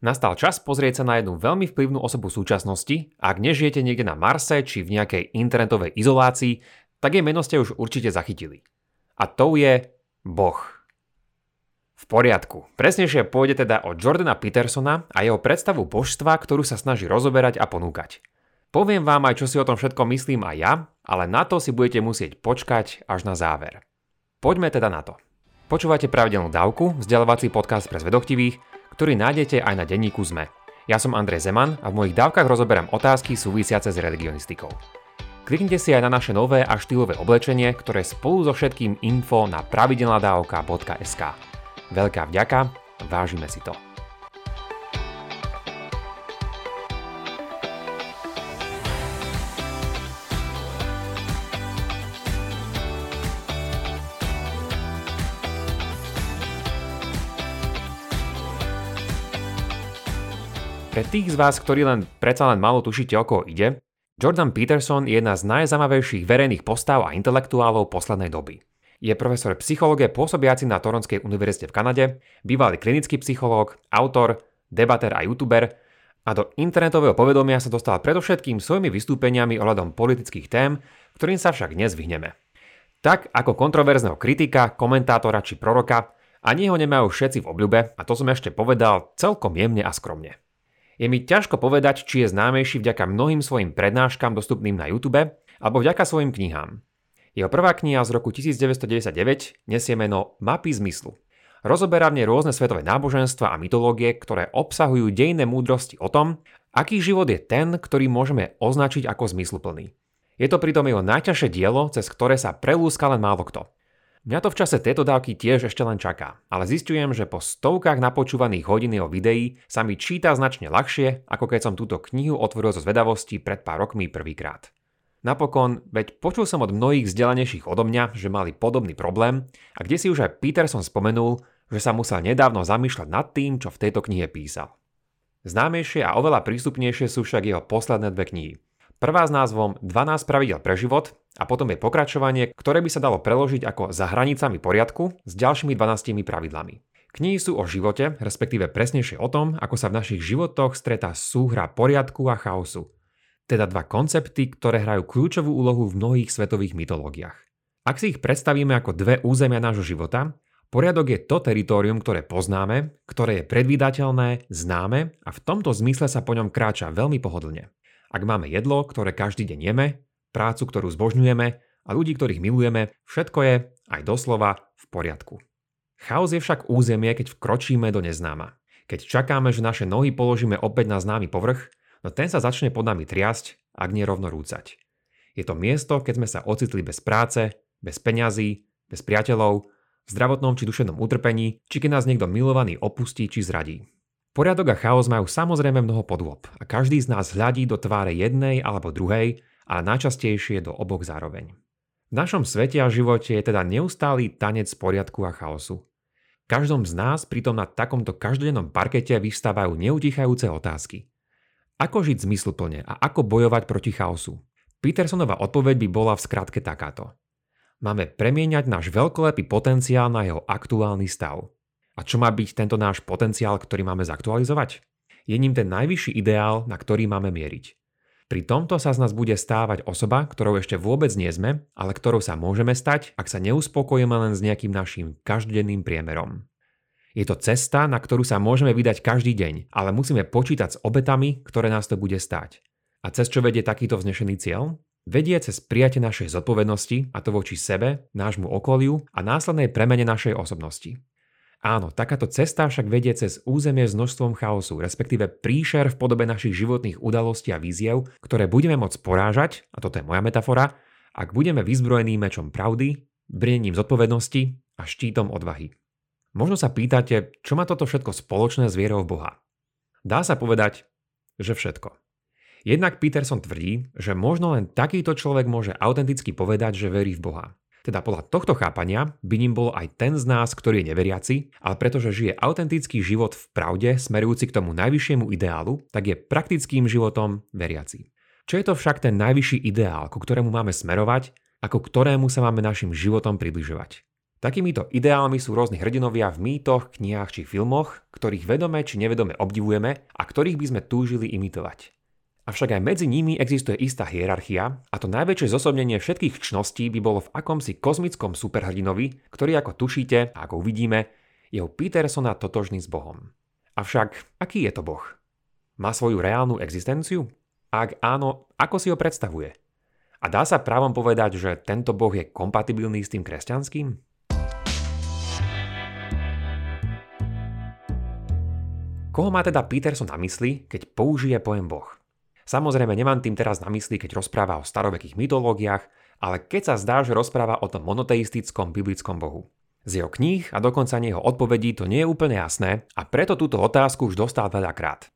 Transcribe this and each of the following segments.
Nastal čas pozrieť sa na jednu veľmi vplyvnú osobu súčasnosti. Ak nežijete niekde na Marse či v nejakej internetovej izolácii, tak jej meno ste už určite zachytili. A to je Boh. V poriadku. Presnejšie pôjde teda o Jordana Petersona a jeho predstavu božstva, ktorú sa snaží rozoberať a ponúkať. Poviem vám aj, čo si o tom všetko myslím aj ja, ale na to si budete musieť počkať až na záver. Poďme teda na to. Počúvate pravidelnú dávku, vzdelávací podcast pre zvedochtivých, ktorý nájdete aj na denníku ZME. Ja som Andrej Zeman a v mojich dávkach rozoberám otázky súvisiace s religionistikou. Kliknite si aj na naše nové a štýlové oblečenie, ktoré spolu so všetkým info na pravidelnadavka.sk. Veľká vďaka, vážime si to. Pre tých z vás, ktorí len predsa len malo tušíte, o koho ide, Jordan Peterson je jedna z najzaujímavejších verejných postav a intelektuálov poslednej doby. Je profesor psychológie pôsobiaci na Toronskej univerzite v Kanade, bývalý klinický psychológ, autor, debater a youtuber a do internetového povedomia sa dostal predovšetkým svojimi vystúpeniami ohľadom politických tém, ktorým sa však dnes vyhneme. Tak ako kontroverzného kritika, komentátora či proroka, ani ho nemajú všetci v obľube a to som ešte povedal celkom jemne a skromne. Je mi ťažko povedať, či je známejší vďaka mnohým svojim prednáškam dostupným na YouTube alebo vďaka svojim knihám. Jeho prvá kniha z roku 1999 nesie meno Mapy zmyslu. Rozoberá v nej rôzne svetové náboženstva a mytológie, ktoré obsahujú dejné múdrosti o tom, aký život je ten, ktorý môžeme označiť ako zmysluplný. Je to pritom jeho najťažšie dielo, cez ktoré sa prelúska len málo kto. Mňa to v čase tejto dávky tiež ešte len čaká, ale zistujem, že po stovkách napočúvaných hodín jeho videí sa mi číta značne ľahšie, ako keď som túto knihu otvoril zo zvedavosti pred pár rokmi prvýkrát. Napokon, veď počul som od mnohých vzdelanejších odo mňa, že mali podobný problém a kde si už aj Peterson spomenul, že sa musel nedávno zamýšľať nad tým, čo v tejto knihe písal. Známejšie a oveľa prístupnejšie sú však jeho posledné dve knihy. Prvá s názvom 12 pravidel pre život a potom je pokračovanie, ktoré by sa dalo preložiť ako za hranicami poriadku s ďalšími 12 pravidlami. Knihy sú o živote, respektíve presnejšie o tom, ako sa v našich životoch stretá súhra poriadku a chaosu. Teda dva koncepty, ktoré hrajú kľúčovú úlohu v mnohých svetových mytológiách. Ak si ich predstavíme ako dve územia nášho života, poriadok je to teritorium, ktoré poznáme, ktoré je predvídateľné, známe a v tomto zmysle sa po ňom kráča veľmi pohodlne. Ak máme jedlo, ktoré každý deň jeme, prácu, ktorú zbožňujeme a ľudí, ktorých milujeme, všetko je, aj doslova, v poriadku. Chaos je však územie, keď vkročíme do neznáma. Keď čakáme, že naše nohy položíme opäť na známy povrch, no ten sa začne pod nami triasť, ak nie rovno rúcať. Je to miesto, keď sme sa ocitli bez práce, bez peňazí, bez priateľov, v zdravotnom či duševnom utrpení, či keď nás niekto milovaný opustí či zradí. Poriadok a chaos majú samozrejme mnoho podôb a každý z nás hľadí do tváre jednej alebo druhej a najčastejšie do oboch zároveň. V našom svete a živote je teda neustály tanec poriadku a chaosu. Každom z nás pritom na takomto každodennom parkete vystávajú neutichajúce otázky. Ako žiť zmysluplne a ako bojovať proti chaosu? Petersonova odpoveď by bola v skratke takáto. Máme premieňať náš veľkolepý potenciál na jeho aktuálny stav. A čo má byť tento náš potenciál, ktorý máme zaktualizovať? Je ním ten najvyšší ideál, na ktorý máme mieriť. Pri tomto sa z nás bude stávať osoba, ktorou ešte vôbec nie sme, ale ktorou sa môžeme stať, ak sa neuspokojíme len s nejakým našim každodenným priemerom. Je to cesta, na ktorú sa môžeme vydať každý deň, ale musíme počítať s obetami, ktoré nás to bude stáť. A cez čo vedie takýto vznešený cieľ? Vedie cez prijatie našej zodpovednosti, a to voči sebe, nášmu okoliu a následnej premene našej osobnosti. Áno, takáto cesta však vedie cez územie s množstvom chaosu, respektíve príšer v podobe našich životných udalostí a víziev, ktoré budeme môcť porážať, a toto je moja metafora, ak budeme vyzbrojení mečom pravdy, briením zodpovednosti a štítom odvahy. Možno sa pýtate, čo má toto všetko spoločné s vierou v Boha. Dá sa povedať, že všetko. Jednak Peterson tvrdí, že možno len takýto človek môže autenticky povedať, že verí v Boha. Teda podľa tohto chápania by ním bol aj ten z nás, ktorý je neveriaci, ale pretože žije autentický život v pravde smerujúci k tomu najvyššiemu ideálu, tak je praktickým životom veriaci. Čo je to však ten najvyšší ideál, ku ktorému máme smerovať a ku ktorému sa máme našim životom približovať? Takýmito ideálmi sú rôzni hrdinovia v mýtoch, knihách či filmoch, ktorých vedome či nevedome obdivujeme a ktorých by sme túžili imitovať. Avšak aj medzi nimi existuje istá hierarchia a to najväčšie zosobnenie všetkých čností by bolo v akomsi kozmickom superhrdinovi, ktorý ako tušíte a ako uvidíme, je u Petersona totožný s Bohom. Avšak aký je to Boh? Má svoju reálnu existenciu? Ak áno, ako si ho predstavuje? A dá sa právom povedať, že tento Boh je kompatibilný s tým kresťanským? Koho má teda Peterson na mysli, keď použije pojem Boh? Samozrejme nemám tým teraz na mysli, keď rozpráva o starovekých mytológiách, ale keď sa zdá, že rozpráva o tom monoteistickom biblickom Bohu. Z jeho kníh a dokonca jeho odpovedí to nie je úplne jasné a preto túto otázku už dostal veľakrát.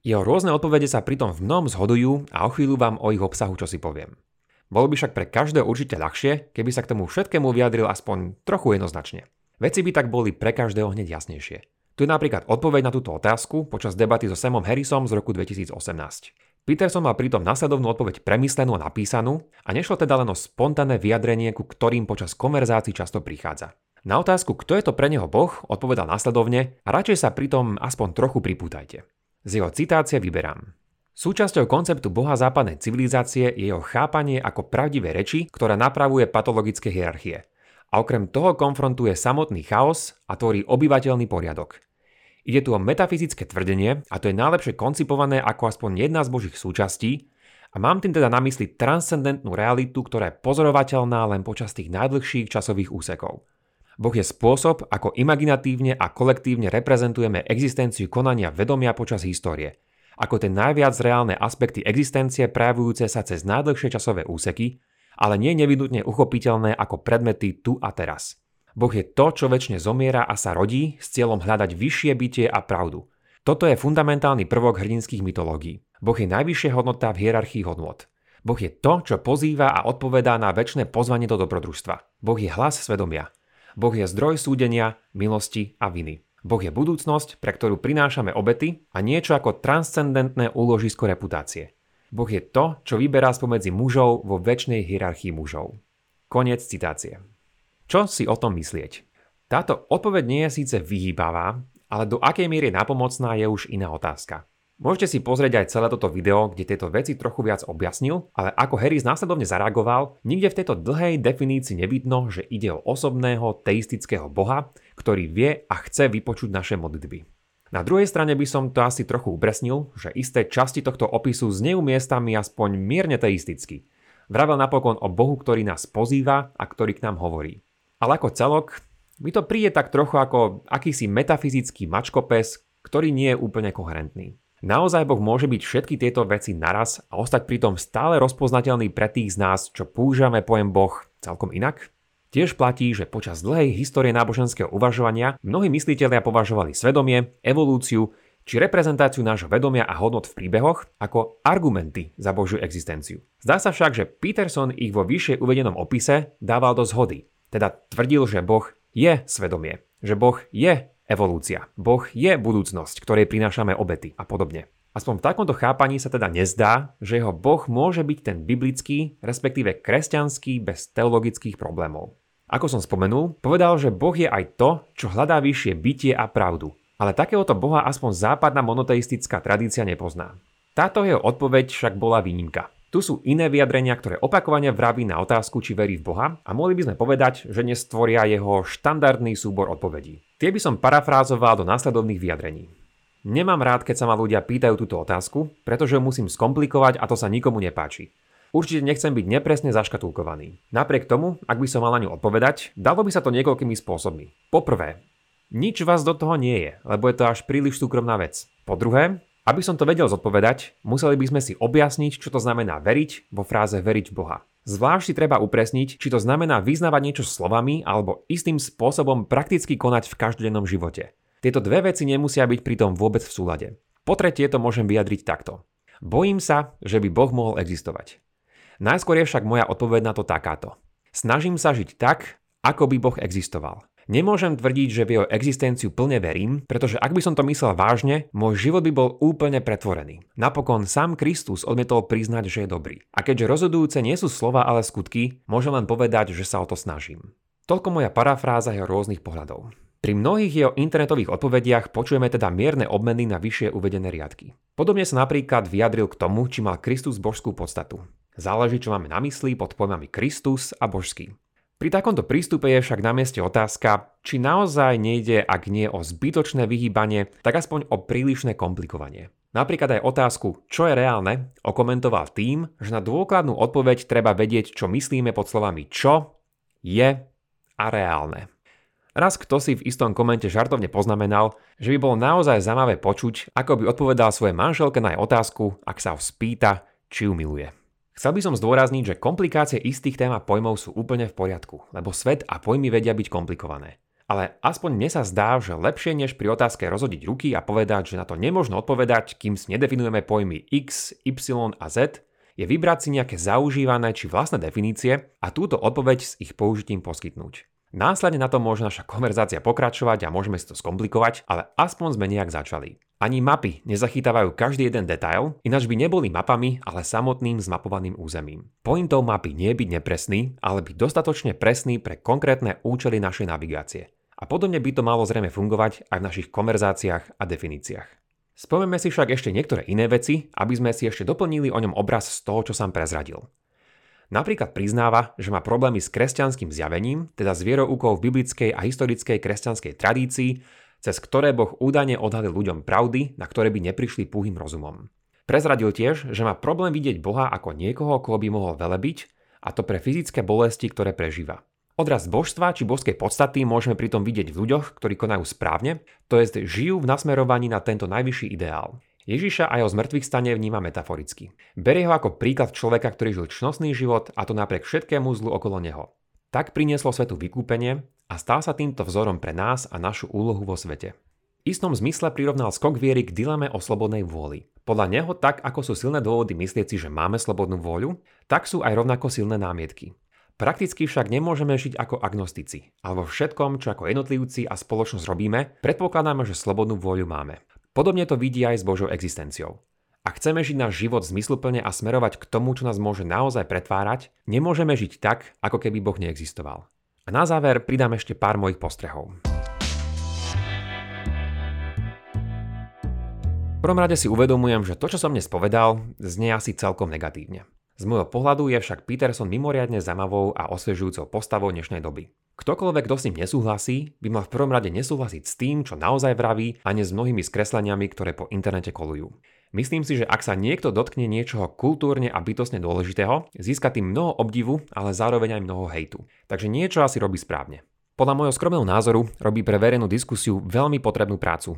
Jeho rôzne odpovede sa pritom v mnom zhodujú a o chvíľu vám o ich obsahu čo si poviem. Bolo by však pre každého určite ľahšie, keby sa k tomu všetkému vyjadril aspoň trochu jednoznačne. Veci by tak boli pre každého hneď jasnejšie. Tu je napríklad odpoveď na túto otázku počas debaty so Samom Harrisom z roku 2018. Peterson mal pritom následovnú odpoveď premyslenú a napísanú a nešlo teda len o spontánne vyjadrenie, ku ktorým počas konverzácií často prichádza. Na otázku, kto je to pre neho Boh, odpovedal následovne a radšej sa pritom aspoň trochu pripútajte. Z jeho citácie vyberám. Súčasťou konceptu Boha západnej civilizácie je jeho chápanie ako pravdivé reči, ktorá napravuje patologické hierarchie. A okrem toho konfrontuje samotný chaos a tvorí obyvateľný poriadok. Ide tu o metafyzické tvrdenie a to je najlepšie koncipované ako aspoň jedna z božích súčastí a mám tým teda na mysli transcendentnú realitu, ktorá je pozorovateľná len počas tých najdlhších časových úsekov. Boh je spôsob, ako imaginatívne a kolektívne reprezentujeme existenciu konania vedomia počas histórie, ako tie najviac reálne aspekty existencie prejavujúce sa cez najdlhšie časové úseky, ale nie nevidutne uchopiteľné ako predmety tu a teraz. Boh je to, čo väčšine zomiera a sa rodí s cieľom hľadať vyššie bytie a pravdu. Toto je fundamentálny prvok hrdinských mytológií. Boh je najvyššia hodnota v hierarchii hodnot. Boh je to, čo pozýva a odpovedá na väčšie pozvanie do dobrodružstva. Boh je hlas svedomia. Boh je zdroj súdenia, milosti a viny. Boh je budúcnosť, pre ktorú prinášame obety a niečo ako transcendentné úložisko reputácie. Boh je to, čo vyberá spomedzi mužov vo väčšnej hierarchii mužov. Koniec citácie. Čo si o tom myslieť? Táto odpoveď nie je síce vyhýbavá, ale do akej miery napomocná je už iná otázka. Môžete si pozrieť aj celé toto video, kde tieto veci trochu viac objasnil, ale ako Harris následovne zareagoval, nikde v tejto dlhej definícii nevidno, že ide o osobného teistického boha, ktorý vie a chce vypočuť naše modlitby. Na druhej strane by som to asi trochu upresnil, že isté časti tohto opisu znejú miestami aspoň mierne teisticky. Vravel napokon o Bohu, ktorý nás pozýva a ktorý k nám hovorí. Ale ako celok, mi to príde tak trochu ako akýsi metafyzický mačkopes, ktorý nie je úplne koherentný. Naozaj Boh môže byť všetky tieto veci naraz a ostať pritom stále rozpoznateľný pre tých z nás, čo používame pojem Boh celkom inak? Tiež platí, že počas dlhej histórie náboženského uvažovania mnohí mysliteľia považovali svedomie, evolúciu či reprezentáciu nášho vedomia a hodnot v príbehoch ako argumenty za Božiu existenciu. Zdá sa však, že Peterson ich vo vyššie uvedenom opise dával do zhody teda tvrdil, že Boh je svedomie, že Boh je evolúcia, Boh je budúcnosť, ktorej prinášame obety a podobne. Aspoň v takomto chápaní sa teda nezdá, že jeho Boh môže byť ten biblický, respektíve kresťanský bez teologických problémov. Ako som spomenul, povedal, že Boh je aj to, čo hľadá vyššie bytie a pravdu. Ale takéhoto Boha aspoň západná monoteistická tradícia nepozná. Táto jeho odpoveď však bola výnimka. Tu sú iné vyjadrenia, ktoré opakovane vraví na otázku, či verí v Boha a mohli by sme povedať, že nestvoria jeho štandardný súbor odpovedí. Tie by som parafrázoval do následovných vyjadrení. Nemám rád, keď sa ma ľudia pýtajú túto otázku, pretože ju musím skomplikovať a to sa nikomu nepáči. Určite nechcem byť nepresne zaškatulkovaný. Napriek tomu, ak by som mal na ňu odpovedať, dalo by sa to niekoľkými spôsobmi. Poprvé, nič vás do toho nie je, lebo je to až príliš súkromná vec. Po druhé, aby som to vedel zodpovedať, museli by sme si objasniť, čo to znamená veriť vo fráze veriť v Boha. Zvlášť si treba upresniť, či to znamená vyznávať niečo slovami alebo istým spôsobom prakticky konať v každodennom živote. Tieto dve veci nemusia byť pritom vôbec v súlade. Po tretie to môžem vyjadriť takto. Bojím sa, že by Boh mohol existovať. Najskôr je však moja odpoveď na to takáto. Snažím sa žiť tak, ako by Boh existoval. Nemôžem tvrdiť, že v jeho existenciu plne verím, pretože ak by som to myslel vážne, môj život by bol úplne pretvorený. Napokon sám Kristus odmietol priznať, že je dobrý. A keďže rozhodujúce nie sú slova, ale skutky, môžem len povedať, že sa o to snažím. Toľko moja parafráza jeho rôznych pohľadov. Pri mnohých jeho internetových odpovediach počujeme teda mierne obmeny na vyššie uvedené riadky. Podobne sa napríklad vyjadril k tomu, či mal Kristus božskú podstatu. Záleží, čo máme na mysli pod pojmami Kristus a božský. Pri takomto prístupe je však na mieste otázka, či naozaj nejde, ak nie o zbytočné vyhýbanie, tak aspoň o prílišné komplikovanie. Napríklad aj otázku, čo je reálne, okomentoval tým, že na dôkladnú odpoveď treba vedieť, čo myslíme pod slovami čo, je a reálne. Raz kto si v istom komente žartovne poznamenal, že by bolo naozaj zaujímavé počuť, ako by odpovedal svojej manželke na jej otázku, ak sa ho spýta, či ju miluje. Chcel by som zdôrazniť, že komplikácie istých tém a pojmov sú úplne v poriadku, lebo svet a pojmy vedia byť komplikované. Ale aspoň mne sa zdá, že lepšie než pri otázke rozhodiť ruky a povedať, že na to nemôžno odpovedať, kým si nedefinujeme pojmy x, y a z, je vybrať si nejaké zaužívané či vlastné definície a túto odpoveď s ich použitím poskytnúť. Následne na to môže naša konverzácia pokračovať a môžeme si to skomplikovať, ale aspoň sme nejak začali. Ani mapy nezachytávajú každý jeden detail, ináč by neboli mapami, ale samotným zmapovaným územím. Pointou mapy nie je byť nepresný, ale byť dostatočne presný pre konkrétne účely našej navigácie. A podobne by to malo zrejme fungovať aj v našich konverzáciách a definíciách. Spomeme si však ešte niektoré iné veci, aby sme si ešte doplnili o ňom obraz z toho, čo som prezradil. Napríklad priznáva, že má problémy s kresťanským zjavením, teda s vieroukou v biblickej a historickej kresťanskej tradícii, cez ktoré Boh údajne odhalil ľuďom pravdy, na ktoré by neprišli púhým rozumom. Prezradil tiež, že má problém vidieť Boha ako niekoho, koho by mohol velebiť, a to pre fyzické bolesti, ktoré prežíva. Odraz božstva či božskej podstaty môžeme pritom vidieť v ľuďoch, ktorí konajú správne, to jest žijú v nasmerovaní na tento najvyšší ideál. Ježiša aj o zmrtvých stane vníma metaforicky. Berie ho ako príklad človeka, ktorý žil čnostný život a to napriek všetkému zlu okolo neho. Tak prinieslo svetu vykúpenie a stal sa týmto vzorom pre nás a našu úlohu vo svete. V istom zmysle prirovnal skok viery k dileme o slobodnej vôli. Podľa neho tak, ako sú silné dôvody myslieť si, že máme slobodnú vôľu, tak sú aj rovnako silné námietky. Prakticky však nemôžeme žiť ako agnostici, ale vo všetkom, čo ako jednotlivci a spoločnosť robíme, predpokladáme, že slobodnú vôľu máme. Podobne to vidí aj s Božou existenciou. Ak chceme žiť náš život zmysluplne a smerovať k tomu, čo nás môže naozaj pretvárať, nemôžeme žiť tak, ako keby Boh neexistoval. A na záver pridám ešte pár mojich postrehov. V prvom rade si uvedomujem, že to, čo som dnes povedal, znie asi celkom negatívne. Z môjho pohľadu je však Peterson mimoriadne zamavou a osviežujúcou postavou dnešnej doby. Ktokoľvek, kto s ním nesúhlasí, by mal v prvom rade nesúhlasiť s tým, čo naozaj vraví a nie s mnohými skresleniami, ktoré po internete kolujú. Myslím si, že ak sa niekto dotkne niečoho kultúrne a bytosne dôležitého, získa tým mnoho obdivu, ale zároveň aj mnoho hejtu. Takže niečo asi robí správne. Podľa môjho skromného názoru robí pre verejnú diskusiu veľmi potrebnú prácu.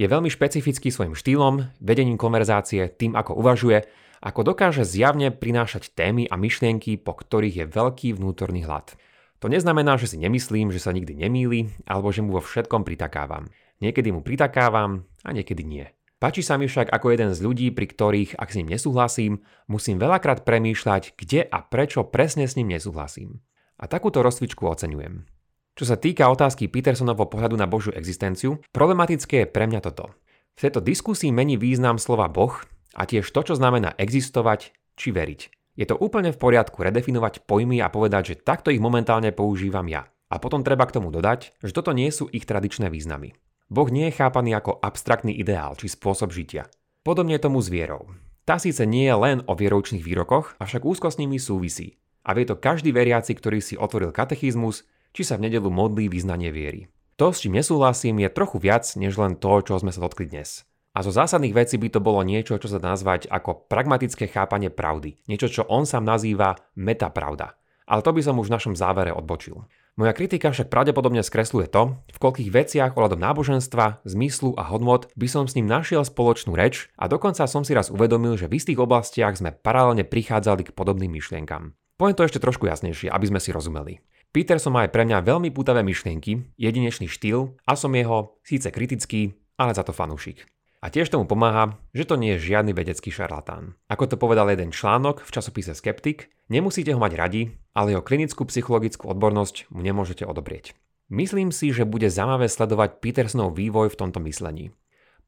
Je veľmi špecifický svojim štýlom, vedením konverzácie, tým ako uvažuje, ako dokáže zjavne prinášať témy a myšlienky, po ktorých je veľký vnútorný hlad. To neznamená, že si nemyslím, že sa nikdy nemýli, alebo že mu vo všetkom pritakávam. Niekedy mu pritakávam a niekedy nie. Páči sa mi však ako jeden z ľudí, pri ktorých, ak s ním nesúhlasím, musím veľakrát premýšľať, kde a prečo presne s ním nesúhlasím. A takúto rozcvičku oceňujem. Čo sa týka otázky Petersonovho pohľadu na Božiu existenciu, problematické je pre mňa toto. V tejto diskusii mení význam slova Boh a tiež to, čo znamená existovať či veriť. Je to úplne v poriadku redefinovať pojmy a povedať, že takto ich momentálne používam ja. A potom treba k tomu dodať, že toto nie sú ich tradičné významy. Boh nie je chápaný ako abstraktný ideál či spôsob žitia. Podobne tomu s vierou. Tá síce nie je len o vieroučných výrokoch, avšak úzko s nimi súvisí. A vie to každý veriaci, ktorý si otvoril katechizmus, či sa v nedelu modlí význanie viery. To, s čím nesúhlasím, je trochu viac než len to, čo sme sa dotkli dnes. A zo zásadných vecí by to bolo niečo, čo sa nazvať ako pragmatické chápanie pravdy. Niečo, čo on sám nazýva metapravda. Ale to by som už v našom závere odbočil. Moja kritika však pravdepodobne skresluje to, v koľkých veciach ohľadom náboženstva, zmyslu a hodnot by som s ním našiel spoločnú reč a dokonca som si raz uvedomil, že v istých oblastiach sme paralelne prichádzali k podobným myšlienkam. Poviem to ešte trošku jasnejšie, aby sme si rozumeli. Peterson má aj pre mňa veľmi pútavé myšlienky, jedinečný štýl a som jeho síce kritický, ale za to fanúšik. A tiež tomu pomáha, že to nie je žiadny vedecký šarlatán. Ako to povedal jeden článok v časopise Skeptik, nemusíte ho mať radi, ale jeho klinickú psychologickú odbornosť mu nemôžete odobrieť. Myslím si, že bude zaujímavé sledovať Petersonov vývoj v tomto myslení.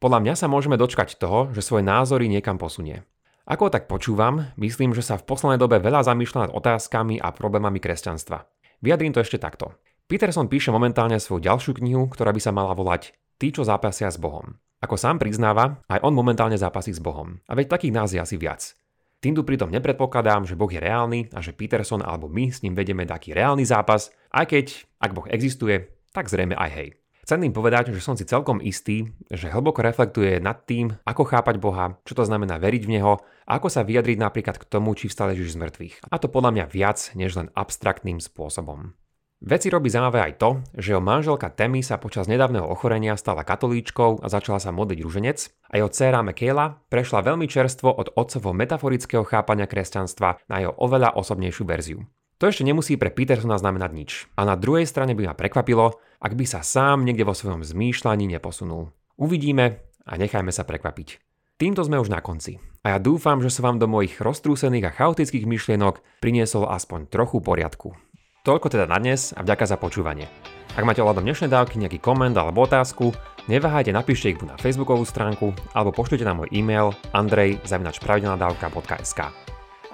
Podľa mňa sa môžeme dočkať toho, že svoje názory niekam posunie. Ako tak počúvam, myslím, že sa v poslednej dobe veľa zamýšľa nad otázkami a problémami kresťanstva. Vyjadrím to ešte takto. Peterson píše momentálne svoju ďalšiu knihu, ktorá by sa mala volať Tí, čo zápasia s Bohom. Ako sám priznáva, aj on momentálne zápasí s Bohom. A veď takých nás je asi viac. Týmto pritom nepredpokladám, že Boh je reálny a že Peterson alebo my s ním vedeme taký reálny zápas, aj keď, ak Boh existuje, tak zrejme aj hej. Chcem tým povedať, že som si celkom istý, že hlboko reflektuje nad tým, ako chápať Boha, čo to znamená veriť v Neho a ako sa vyjadriť napríklad k tomu, či vstane Ježiš z mŕtvych. A to podľa mňa viac než len abstraktným spôsobom. Veci robí zaujímavé aj to, že jeho manželka Temi sa počas nedávneho ochorenia stala katolíčkou a začala sa modliť ruženec a jeho dcéra Michaela prešla veľmi čerstvo od otcovo metaforického chápania kresťanstva na jeho oveľa osobnejšiu verziu. To ešte nemusí pre Petersona znamenať nič. A na druhej strane by ma prekvapilo, ak by sa sám niekde vo svojom zmýšľaní neposunul. Uvidíme a nechajme sa prekvapiť. Týmto sme už na konci. A ja dúfam, že sa vám do mojich roztrúsených a chaotických myšlienok priniesol aspoň trochu poriadku. Toľko teda na dnes a vďaka za počúvanie. Ak máte ohľadom dnešnej dávky nejaký koment alebo otázku, neváhajte napíšte ich na facebookovú stránku alebo pošlite na môj e-mail andrej.pravidelnadavka.sk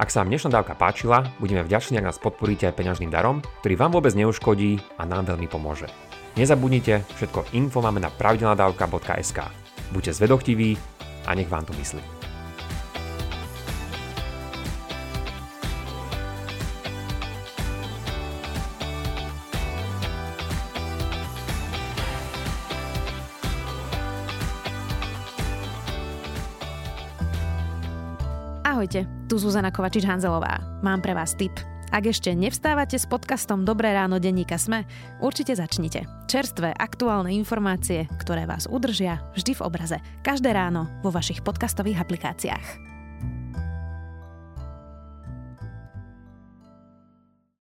Ak sa vám dnešná dávka páčila, budeme vďační, ak nás podporíte aj peňažným darom, ktorý vám vôbec neuškodí a nám veľmi pomôže. Nezabudnite, všetko info máme na pravidelnadavka.sk. Buďte zvedochtiví a nech vám to myslí. Ahojte, tu Zuzana Kovačič-Hanzelová. Mám pre vás tip. Ak ešte nevstávate s podcastom Dobré ráno denníka Sme, určite začnite. Čerstvé, aktuálne informácie, ktoré vás udržia vždy v obraze. Každé ráno vo vašich podcastových aplikáciách.